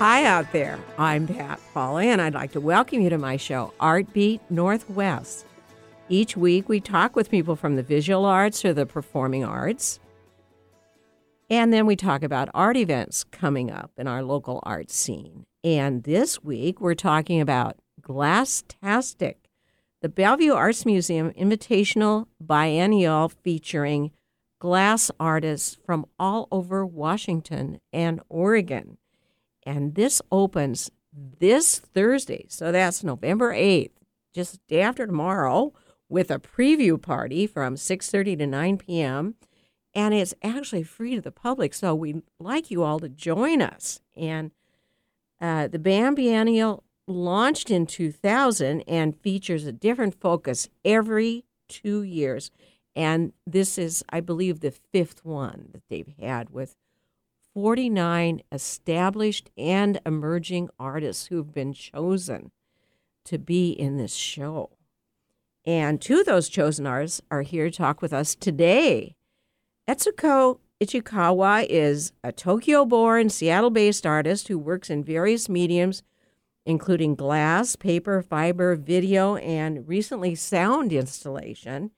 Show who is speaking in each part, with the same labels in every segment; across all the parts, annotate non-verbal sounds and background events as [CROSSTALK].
Speaker 1: Hi out there. I'm Pat Paula, and I'd like to welcome you to my show, Art Beat Northwest. Each week, we talk with people from the visual arts or the performing arts. And then we talk about art events coming up in our local art scene. And this week, we're talking about Glasstastic, the Bellevue Arts Museum Invitational Biennial featuring glass artists from all over Washington and Oregon. And this opens this Thursday. So that's November 8th, just day after tomorrow, with a preview party from 6:30 to 9 p.m. And it's actually free to the public. So we'd like you all to join us. And uh, the BAM Biennial launched in 2000 and features a different focus every two years. And this is, I believe, the fifth one that they've had with 49 established and emerging artists who've been chosen to be in this show. And two of those chosen artists are here to talk with us today. Etsuko Ichikawa is a Tokyo born, Seattle based artist who works in various mediums, including glass, paper, fiber, video, and recently sound installation.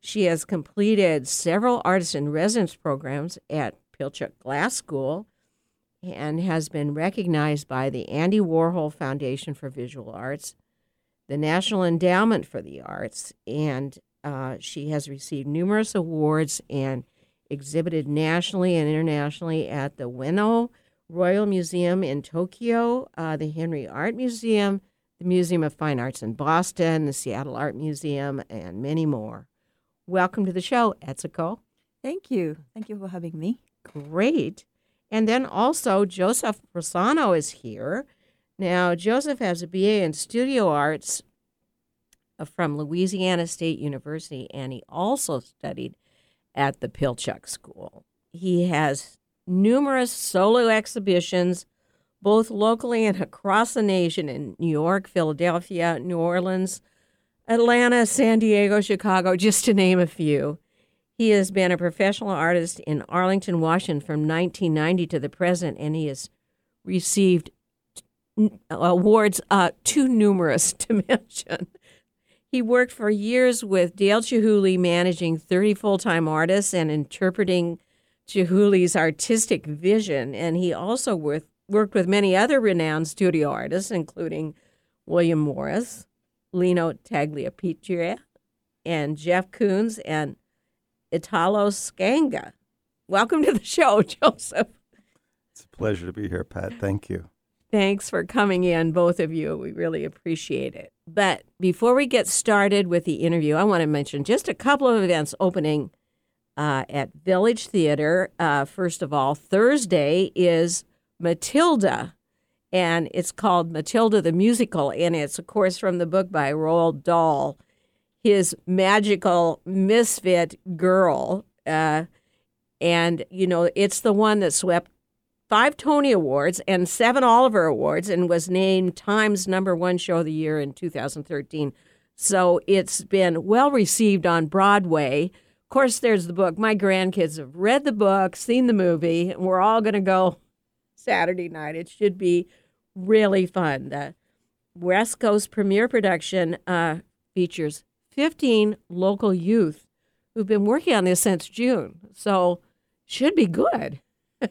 Speaker 1: She has completed several artist in residence programs at Pilchuck Glass School and has been recognized by the Andy Warhol Foundation for Visual Arts, the National Endowment for the Arts, and uh, she has received numerous awards and exhibited nationally and internationally at the Ueno Royal Museum in Tokyo, uh, the Henry Art Museum, the Museum of Fine Arts in Boston, the Seattle Art Museum, and many more. Welcome to the show, Etsuko.
Speaker 2: Thank you. Thank you for having me.
Speaker 1: Great. And then also, Joseph Rossano is here. Now, Joseph has a BA in Studio Arts uh, from Louisiana State University, and he also studied at the Pilchuck School. He has numerous solo exhibitions, both locally and across the nation in New York, Philadelphia, New Orleans, Atlanta, San Diego, Chicago, just to name a few. He has been a professional artist in Arlington, Washington from 1990 to the present, and he has received awards uh, too numerous [LAUGHS] to mention. He worked for years with Dale Chihuly, managing 30 full time artists and interpreting Chihuly's artistic vision. And he also worked, worked with many other renowned studio artists, including William Morris, Lino Tagliapietra, and Jeff Koons and Italo Scanga. Welcome to the show, [LAUGHS] Joseph.
Speaker 3: It's a pleasure to be here, Pat. Thank you.
Speaker 1: Thanks for coming in, both of you. We really appreciate it. But before we get started with the interview, I want to mention just a couple of events opening uh, at Village Theater. Uh, first of all, Thursday is Matilda, and it's called Matilda the Musical, and it's, of course, from the book by Roald Dahl, his magical misfit girl. Uh, and, you know, it's the one that swept five Tony Awards and seven Olivier Awards and was named Times number one show of the year in 2013. So it's been well received on Broadway. Of course, there's the book. My grandkids have read the book, seen the movie, and we're all going to go Saturday night. It should be really fun. The West Coast premiere production uh, features 15 local youth who've been working on this since June. So should be good. [LAUGHS]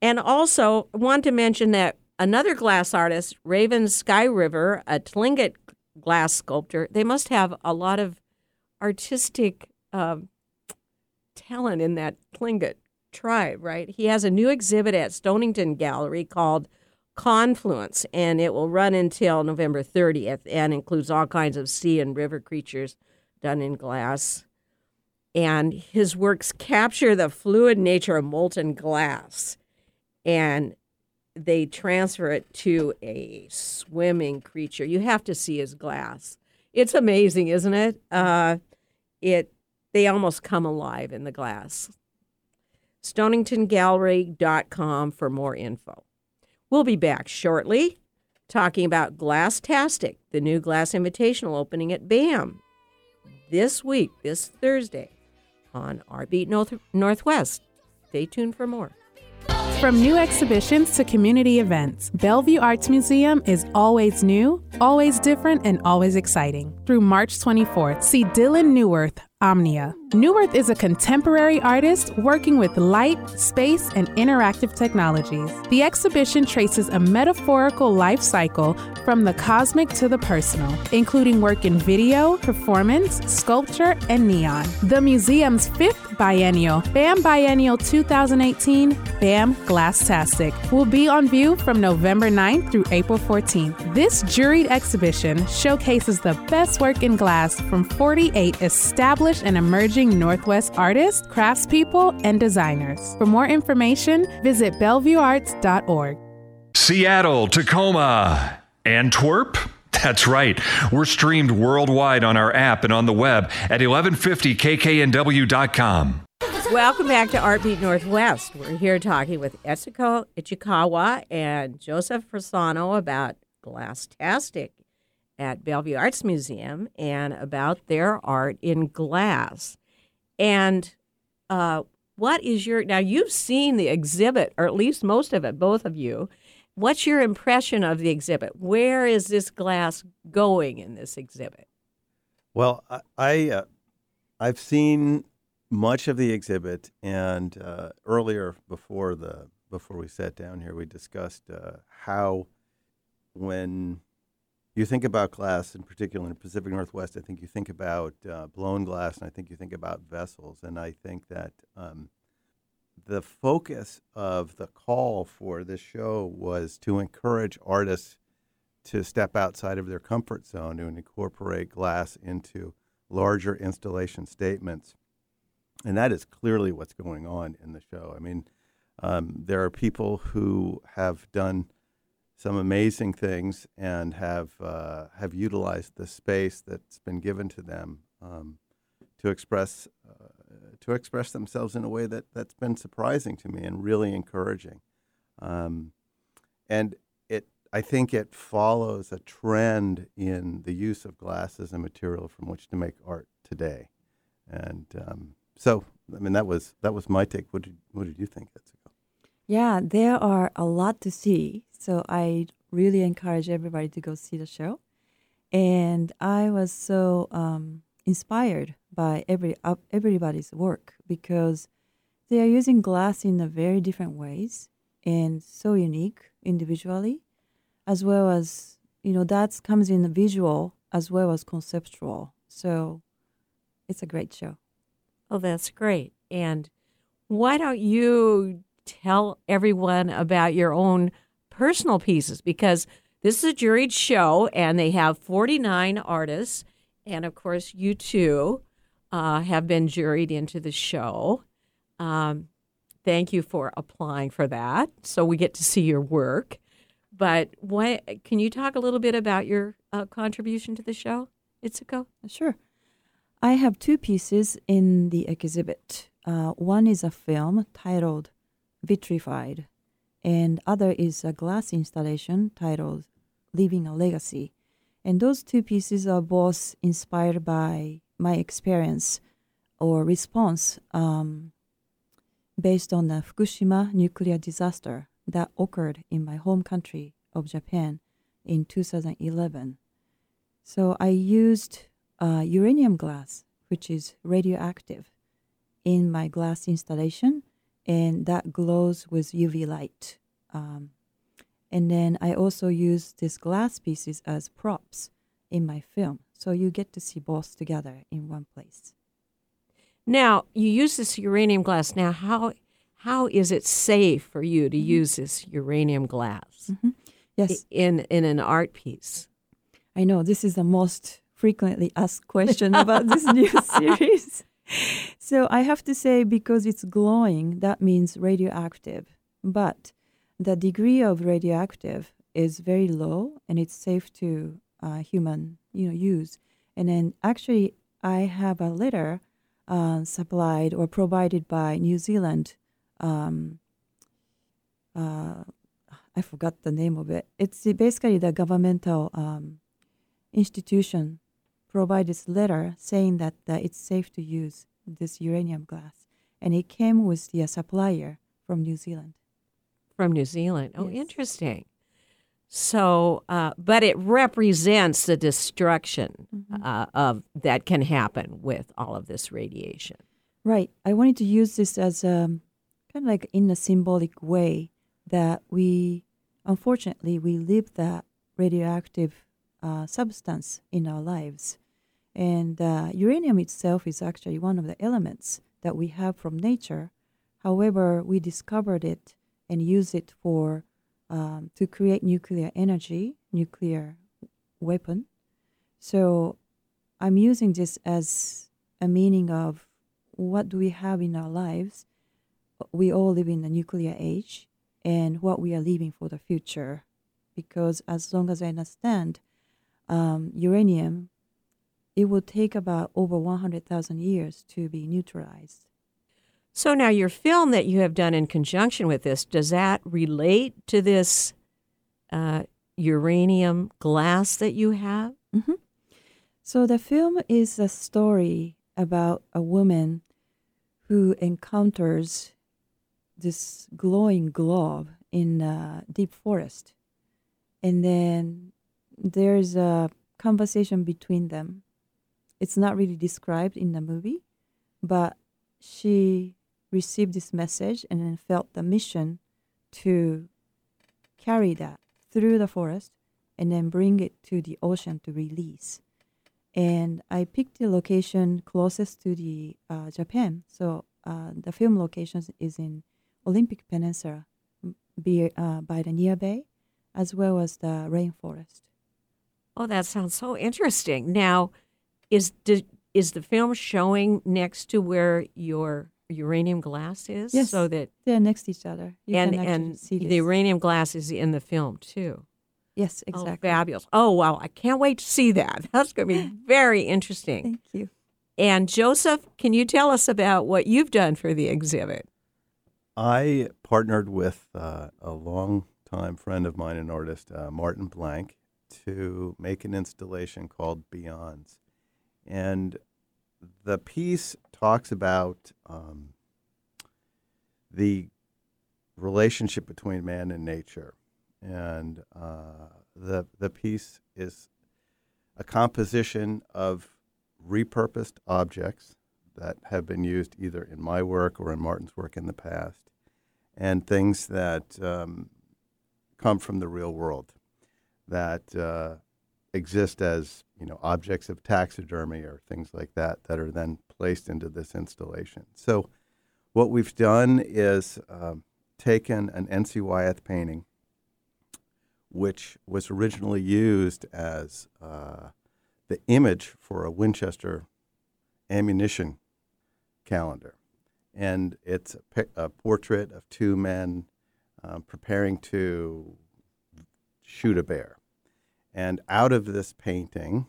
Speaker 1: And also want to mention that another glass artist, Raven Skyriver, a Tlingit glass sculptor, they must have a lot of artistic uh, talent in that Tlingit tribe, right? He has a new exhibit at Stonington Gallery called Confluence, and it will run until November 30th and includes all kinds of sea and river creatures done in glass. And his works capture the fluid nature of molten glass and they transfer it to a swimming creature. You have to see his glass. It's amazing, isn't it? Uh, it they almost come alive in the glass. StoningtonGallery.com for more info. We'll be back shortly talking about Glasstastic, the new glass invitational opening at BAM this week, this Thursday on Art Beat North- Northwest. Stay tuned for more.
Speaker 4: From new exhibitions to community events, Bellevue Arts Museum is always new, always different, and always exciting. Through March 24th, see Dylan Neuwirth, Omnia. Neuwirth is a contemporary artist working with light, space, and interactive technologies. The exhibition traces a metaphorical life cycle from the cosmic to the personal, including work in video, performance, sculpture, and neon. The museum's fifth biennial, BAM Biennial 2018, BAM Glasstastic, will be on view from November 9th through April 14th. This juried exhibition showcases the best work in glass from 48 established and emerging Northwest artists, craftspeople, and designers. For more information, visit BellevueArts.org.
Speaker 5: Seattle, Tacoma, Antwerp. That's right. We're streamed worldwide on our app and on the web at 1150kknw.com.
Speaker 1: Welcome back to Artbeat Northwest. We're here talking with Etsuko Ichikawa and Joseph Rossano about Glasstastic at Bellevue Arts Museum and about their art in glass. And uh, what is your now? You've seen the exhibit, or at least most of it, both of you. What's your impression of the exhibit? Where is this glass going in this exhibit?
Speaker 3: Well, I, I uh, I've seen much of the exhibit, and uh, earlier before the before we sat down here, we discussed uh, how when you think about glass, in particular in the Pacific Northwest, I think you think about uh, blown glass, and I think you think about vessels. And I think that um, the focus of the call for this show was to encourage artists to step outside of their comfort zone and incorporate glass into larger installation statements. And that is clearly what's going on in the show. I mean, um, there are people who have done some amazing things and have uh, have utilized the space that's been given to them um, to express uh, to express themselves in a way that that's been surprising to me and really encouraging. Um, and it I think it follows a trend in the use of glass as a material from which to make art today. And um, so I mean that was that was my take. What did what did you think? That's
Speaker 2: yeah, there are a lot to see. So I really encourage everybody to go see the show. And I was so um, inspired by every uh, everybody's work because they are using glass in a very different ways and so unique individually, as well as you know that comes in the visual as well as conceptual. So it's a great show.
Speaker 1: Oh, that's great. And why don't you tell everyone about your own personal pieces because this is a juried show and they have 49 artists. And of course, you too uh, have been juried into the show. Um, thank you for applying for that. So we get to see your work. But what can you talk a little bit about your uh, contribution to the show, Etsuko?
Speaker 2: Sure. I have two pieces in the exhibit. Uh, one is a film titled vitrified, and other is a glass installation titled Leaving a Legacy. And those two pieces are both inspired by my experience or response um, based on the Fukushima nuclear disaster that occurred in my home country of Japan in 2011. So I used uh, uranium glass, which is radioactive, in my glass installation and that glows with UV light. Um, and then I also use these glass pieces as props in my film. So you get to see both together in one place.
Speaker 1: Now, you use this uranium glass. Now, how how is it safe for you to mm-hmm. use this uranium glass
Speaker 2: mm-hmm. yes.
Speaker 1: in, in an art piece?
Speaker 2: I know this is the most frequently asked question about this new [LAUGHS] series so I have to say, because it's glowing, that means radioactive. But the degree of radioactive is very low, and it's safe to uh, human, you know, use. And then actually, I have a letter uh, supplied or provided by New Zealand. Um, uh, I forgot the name of it. It's basically the governmental um, institution provide this letter saying that, that it's safe to use this uranium glass. And it came with the supplier from New Zealand.
Speaker 1: From New Zealand. Oh,
Speaker 2: Yes.
Speaker 1: interesting. So, uh, but it represents the destruction
Speaker 2: Mm-hmm.
Speaker 1: uh, of that can happen with all of this radiation.
Speaker 2: Right. I wanted to use this as um, kind of like in a symbolic way that we, unfortunately, we live that radioactive uh, substance in our lives. And uh, uranium itself is actually one of the elements that we have from nature. However, we discovered it and use it for um, to create nuclear energy, nuclear weapon. So I'm using this as a meaning of what do we have in our lives? We all live in the nuclear age and what we are leaving for the future. Because as long as I understand, um, uranium, it will take about over 100,000 years to be neutralized.
Speaker 1: So now your film that you have done in conjunction with this, does that relate to this uh, uranium glass that you have?
Speaker 2: hmm So the film is a story about a woman who encounters this glowing globe in a deep forest. And then there's a conversation between them. It's not really described in the movie, but she received this message and then felt the mission to carry that through the forest and then bring it to the ocean to release. And I picked the location closest to the uh, Japan. So uh, the film location is in Olympic Peninsula, be, uh, by the Neah Bay, as well as the rainforest.
Speaker 1: Oh, that sounds so interesting. Now, is the, is the film showing next to where your uranium glass is?
Speaker 2: Yes.
Speaker 1: So that
Speaker 2: They're next to each other. You
Speaker 1: and
Speaker 2: can
Speaker 1: and
Speaker 2: see
Speaker 1: the uranium glass is in the film too.
Speaker 2: yes,
Speaker 1: Oh,
Speaker 2: exactly.
Speaker 1: fabulous! Oh, wow! I can't wait to see that. [LAUGHS] That's going to be [LAUGHS] very interesting.
Speaker 2: Thank you.
Speaker 1: And Joseph, can you tell us about what you've done for the exhibit?
Speaker 3: I partnered with uh, a longtime friend of mine, an artist, uh, Martin Blank, to make an installation called Beyonds. And the piece talks about um, the relationship between man and nature. And uh, the, the piece is a composition of repurposed objects that have been used either in my work or in Martin's work in the past, and things that um, come from the real world that uh, exist as you know objects of taxidermy or things like that that are then placed into this installation. So, what we've done is um, taken an N.C. Wyeth painting, which was originally used as uh, the image for a Winchester ammunition calendar. And it's a, a portrait of two men um, preparing to shoot a bear. And out of this painting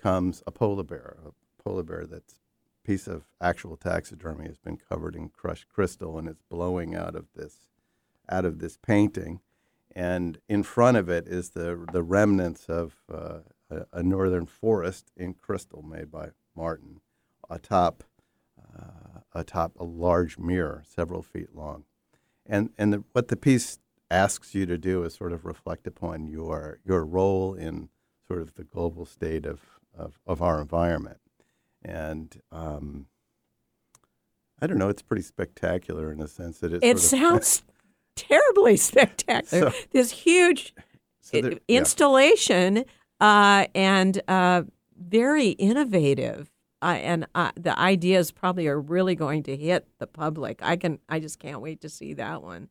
Speaker 3: comes a polar bear, a polar bear that's piece of actual taxidermy has been covered in crushed crystal and it's blowing out of this out of this painting. And in front of it is the the remnants of uh, a, a northern forest in crystal made by Martin atop uh, atop a large mirror several feet long. And and the, what the piece asks you to do is sort of reflect upon your your role in sort of the global state of of, of our environment and um, I don't know it's pretty spectacular in a sense that it
Speaker 1: It
Speaker 3: sort of- [LAUGHS]
Speaker 1: sounds terribly spectacular.
Speaker 3: So-
Speaker 1: this huge
Speaker 3: so there-
Speaker 1: i-
Speaker 3: yeah.
Speaker 1: installation uh, and uh, very innovative. Uh, and uh, the ideas probably are really going to hit the public. I can, I just can't wait to see that one.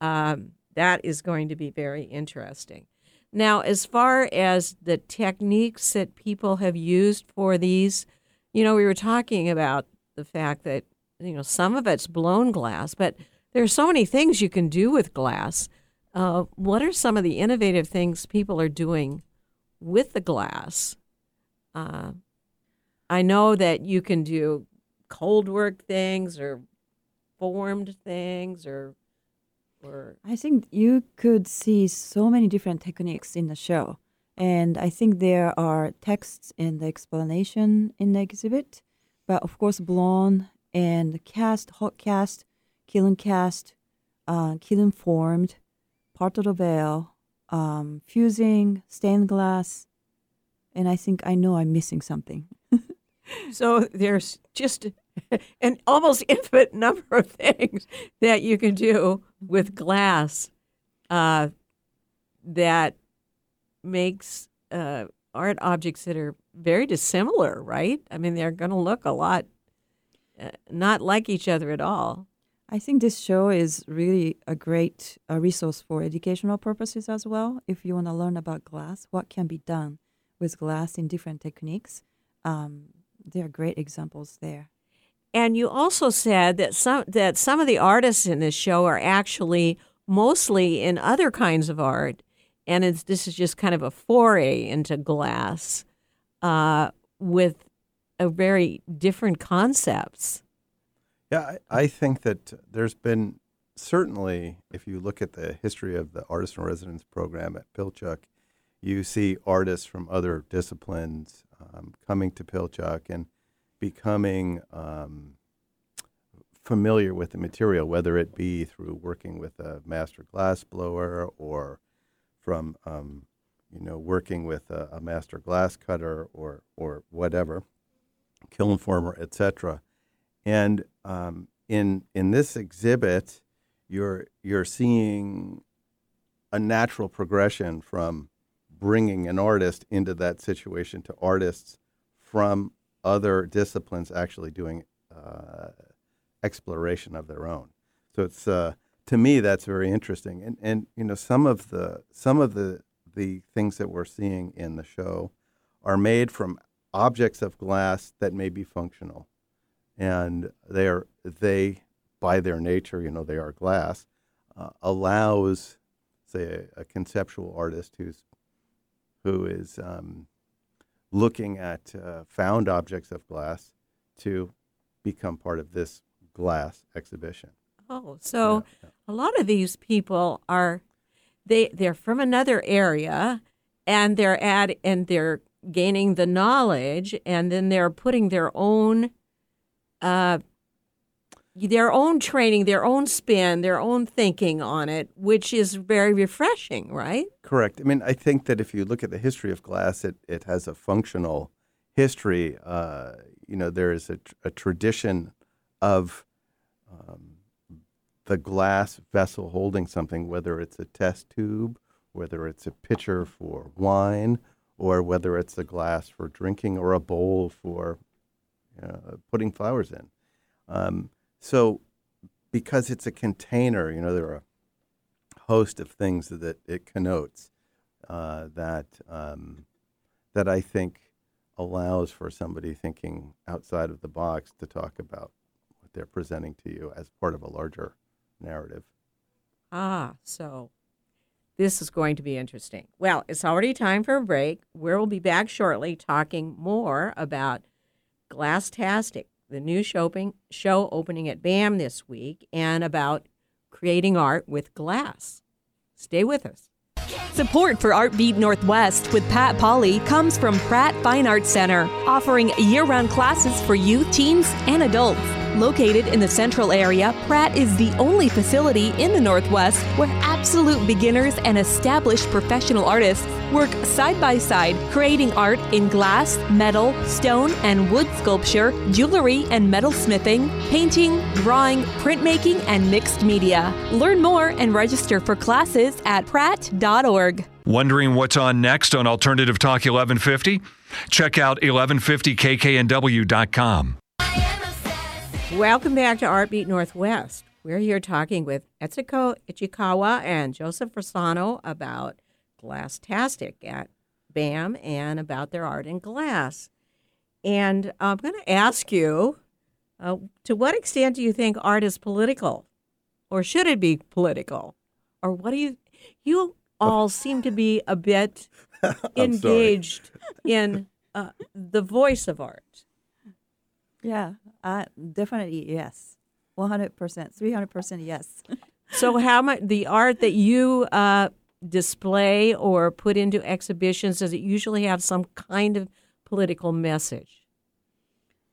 Speaker 1: Um, that is going to be very interesting. Now, as far as the techniques that people have used for these, you know, we were talking about the fact that you know some of it's blown glass, but there are so many things you can do with glass. Uh, what are some of the innovative things people are doing with the glass? Uh, I know that you can do cold work things or formed things or or
Speaker 2: I think you could see so many different techniques in the show. And I think there are texts in the explanation in the exhibit. But of course, blown and cast, hot cast, kiln cast, uh, kiln formed, pâte de verre, um, fusing, stained glass, and I think I know I'm missing something. [LAUGHS]
Speaker 1: So there's just [LAUGHS] an almost [LAUGHS] infinite number of things that you can do with glass uh, that makes uh, art objects that are very dissimilar, right? I mean, they're going to look a lot uh, not like each other at all.
Speaker 2: I think this show is really a great uh, resource for educational purposes as well. If you want to learn about glass, what can be done with glass in different techniques, um, there are great examples there.
Speaker 1: And you also said that some that some of the artists in this show are actually mostly in other kinds of art, and this is just kind of a foray into glass uh, with a very different concepts.
Speaker 3: Yeah, I, I think that there's been certainly, if you look at the history of the artist in residence program at Pilchuck, you see artists from other disciplines um, coming to Pilchuck and becoming um, familiar with the material, whether it be through working with a master glass blower or from um, you know working with a, a, master glass cutter or or whatever, kiln former, etc. And um, in in this exhibit, you're you're seeing a natural progression from bringing an artist into that situation to artists from other disciplines actually doing uh, exploration of their own. So it's uh, to me that's very interesting. And and you know some of the some of the the things that we're seeing in the show are made from objects of glass that may be functional, and they are they by their nature, you know, they are glass, uh, allows say a, a, conceptual artist who's who is um, looking at uh, found objects of glass to become part of this glass exhibition.
Speaker 1: Oh, so
Speaker 3: Yeah, yeah.
Speaker 1: a lot of these people are they they're from another area and they're at and they're gaining the knowledge and then they're putting their own uh their own training, their own spin, their own thinking on it, which is very refreshing, right?
Speaker 3: Correct. I mean, I think that if you look at the history of glass, it, it has a functional history. Uh, you know, there is a, a tradition of um, the glass vessel holding something, whether it's a test tube, whether it's a pitcher for wine, or whether it's a glass for drinking or a bowl for uh, putting flowers in. Um, so, because it's a container, you know, there are a host of things that it connotes uh, that um, that I think allows for somebody thinking outside of the box to talk about what they're presenting to you as part of a larger narrative.
Speaker 1: Ah, so this is going to be interesting. Well, it's already time for a break. We'll be back shortly talking more about glass Glasstastic, the new shopping, show opening at BAM this week, and about creating art with glass. Stay with us.
Speaker 6: Support for Artbeat Northwest with Pat Polly comes from Pratt Fine Arts Center, offering year round classes for youth, teens, and adults. Located in the central area, Pratt is the only facility in the Northwest where absolute beginners and established professional artists work side by side, creating art in glass, metal, stone, and wood sculpture, jewelry and metal smithing, painting, drawing, printmaking, and mixed media. Learn more and register for classes at pratt.org.
Speaker 5: Wondering what's on next on Alternative Talk 1150? Check out 1150kknw.com.
Speaker 1: Welcome back to Artbeat Northwest. We're here talking with Etsuko Ichikawa and Joseph Rossano about Glasstastic at BAM and about their art in glass. And I'm going to ask you uh, to what extent do you think art is political? Or should it be political? Or what do you, you all seem to be a bit [LAUGHS] engaged in uh, the voice of art.
Speaker 2: Yeah, uh, definitely yes. 100%, 300% yes. [LAUGHS]
Speaker 1: So, how much the art that you uh, display or put into exhibitions does it usually have some kind of political message?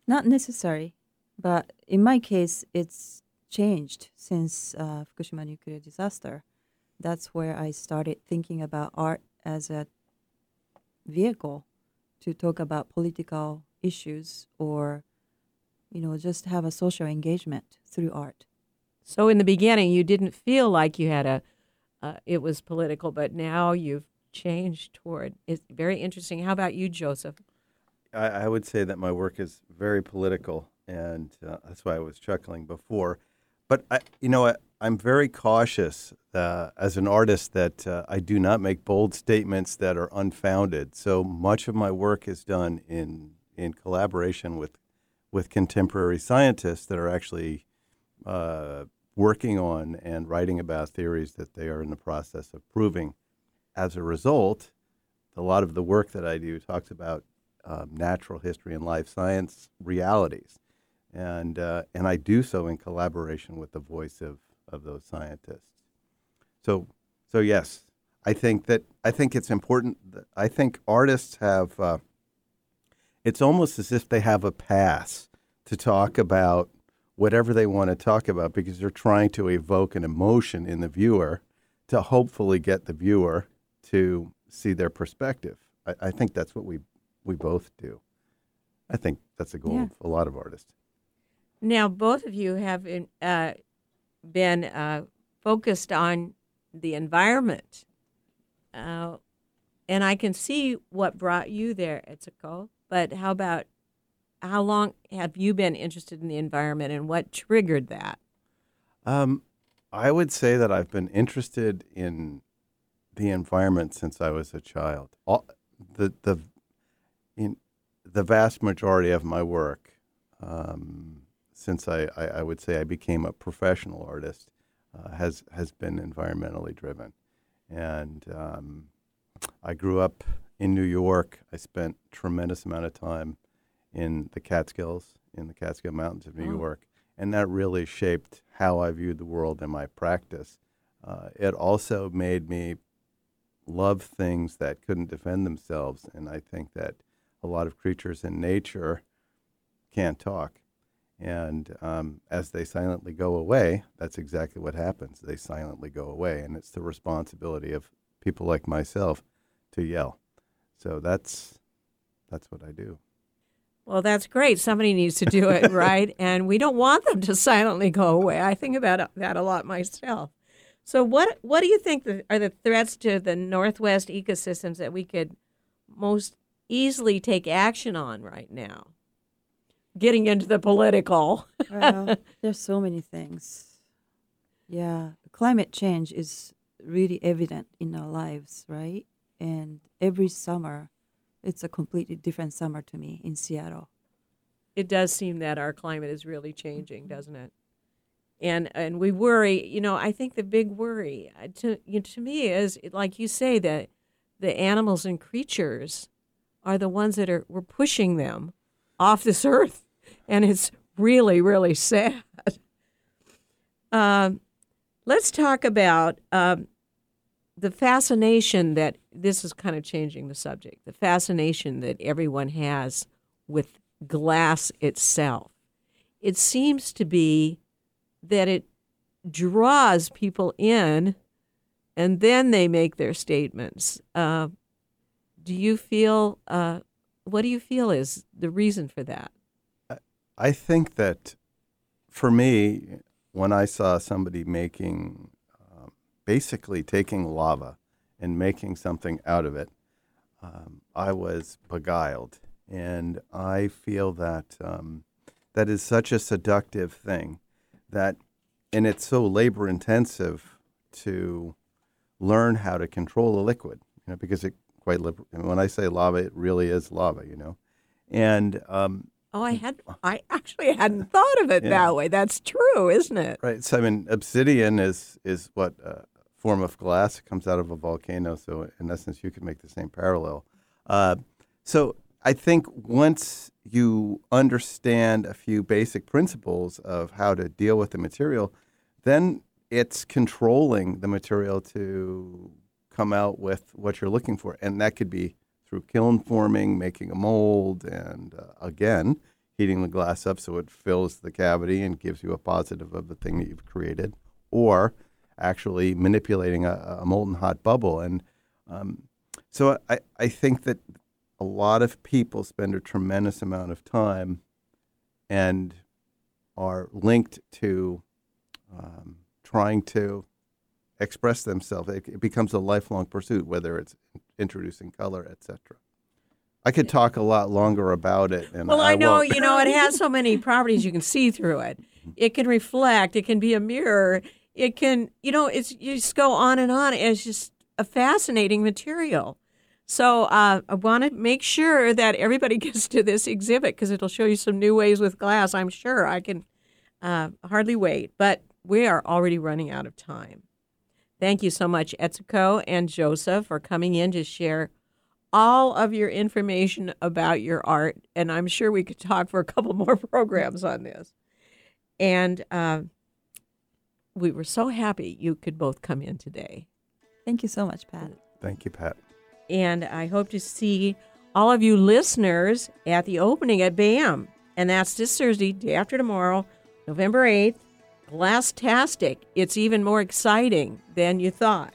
Speaker 2: Not necessary, but in my case, it's changed since uh, Fukushima nuclear disaster. That's where I started thinking about art as a vehicle to talk about political issues or, you know, just have a social engagement through art.
Speaker 1: So in the beginning, you didn't feel like you had a, uh, it was political, but now you've changed toward. It's very interesting. How about you, Joseph?
Speaker 3: I, I would say that my work is very political, and uh, that's why I was chuckling before. But I, you know, I, I'm very cautious uh, as an artist that uh, I do not make bold statements that are unfounded. So much of my work is done in in collaboration with with contemporary scientists that are actually uh, working on and writing about theories that they are in the process of proving. As a result, a lot of the work that I do talks about um, natural history and life science realities, and uh, and I do so in collaboration with the voice of, of those scientists. So so yes, I think that I think it's important. That, I think artists have. Uh, it's almost as if they have a pass to talk about whatever they want to talk about because they're trying to evoke an emotion in the viewer to hopefully get the viewer to see their perspective. I, I think that's what we we both do. I think that's the goal
Speaker 2: Yeah.
Speaker 3: of a lot of artists.
Speaker 1: Now, both of you have in, uh, been uh, focused on the environment. Uh, and I can see what brought you there, Etsuko. But how about how long have you been interested in the environment and what triggered that?
Speaker 3: Um, I would say that I've been interested in the environment since I was a child. All, the the in the vast majority of my work, um, since I, I, I would say I became a professional artist, uh, has has been environmentally driven, and um, I grew up in New York. I spent tremendous amount of time in the Catskills, in the Catskill Mountains of New
Speaker 1: Oh.
Speaker 3: York, and that really shaped how I viewed the world and my practice. Uh, it also made me love things that couldn't defend themselves, and I think that a lot of creatures in nature can't talk. And um, as they silently go away, that's exactly what happens. They silently go away, and it's the responsibility of people like myself to yell. So that's that's what I do.
Speaker 1: Well, that's great. Somebody needs to do it, [LAUGHS] right? And we don't want them to [LAUGHS] silently go away. I think about that a lot myself. So, what what do you think are the threats to the Northwest ecosystems that we could most easily take action on right now? Getting into the political.
Speaker 2: Well, [LAUGHS] there's so many things. Yeah, climate change is really evident in our lives, right? And every summer, it's a completely different summer to me in Seattle.
Speaker 1: it does seem that our climate is really changing, doesn't it? And and we worry. You know, I think the big worry uh, to you know, to me is like you say that the animals and creatures are the ones that are we're pushing them off this earth, and it's really really sad. Um, let's talk about um, the fascination that this is kind of changing the subject. The fascination that everyone has with glass itself. It seems to be that it draws people in and then they make their statements. Uh, do you feel, uh, what do you feel is the reason for that?
Speaker 3: I think that for me, when I saw somebody making, basically taking lava and making something out of it, um, I was beguiled. And I feel that um, that is such a seductive thing that, and it's so labor intensive to learn how to control a liquid, you know, because it quite, liber- and when I say lava, it really is lava, you know. And um,
Speaker 1: Oh, I had, I actually hadn't thought of it
Speaker 3: Yeah.
Speaker 1: that way. That's true, isn't it?
Speaker 3: Right. So I mean, obsidian is is what uh, form of glass it comes out of a volcano. So in essence, you could make the same parallel. Uh, so I think once you understand a few basic principles of how to deal with the material, then it's controlling the material to come out with what you're looking for, and that could be through kiln forming, making a mold, and uh, again, heating the glass up so it fills the cavity and gives you a positive of the thing that you've created, or actually manipulating a, a molten hot bubble. And um, so I, I think that a lot of people spend a tremendous amount of time and are linked to um, trying to express themselves. It, it becomes a lifelong pursuit, whether it's introducing color, etc. I could talk a lot longer about it. And
Speaker 1: Well, I, know,
Speaker 3: won't.
Speaker 1: you know, it has so many properties you can see through it. [LAUGHS] It can reflect, it can be a mirror, it can, you know, it's you just go on and on. It's just a fascinating material. So uh, I want to make sure that everybody [LAUGHS] gets to this exhibit because it'll show you some new ways with glass. I'm sure I can uh, hardly wait, but we are already running out of time. Thank you so much, Etsuko and Joseph, for coming in to share all of your information about your art. And I'm sure we could talk for a couple [LAUGHS] more programs on this. And uh, we were so happy you could both come in today.
Speaker 2: Thank you so much, Pat.
Speaker 3: Thank you, Pat.
Speaker 1: And I hope to see all of you listeners at the opening at BAM. And that's this Thursday, day after tomorrow, November 8th. Glasstastic. It's even more exciting than you thought.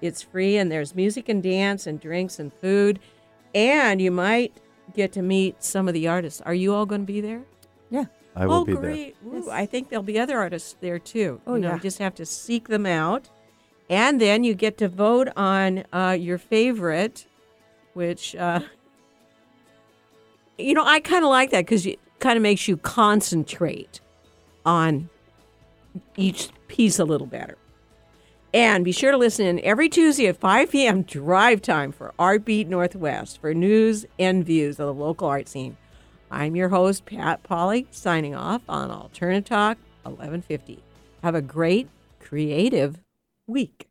Speaker 1: It's free and there's music and dance and drinks and food. And you might get to meet some of the artists. Are you all going to be there?
Speaker 2: Yeah.
Speaker 3: I will
Speaker 1: oh,
Speaker 3: be there.
Speaker 1: great. Ooh, I think there'll be other artists there too.
Speaker 2: Oh,
Speaker 1: you know,
Speaker 2: yeah.
Speaker 1: you just have to seek them out. And then you get to vote on uh, your favorite, which, uh, [LAUGHS] you know, I kind of like that because it kind of makes you concentrate on each piece a little better. And be sure to listen in every Tuesday at 5 p.m. [LAUGHS] drive time for Art Beat Northwest for news and views of the local art scene. I'm your host, Pat Polly, signing off on Alternative Talk 1150. Have a great creative week.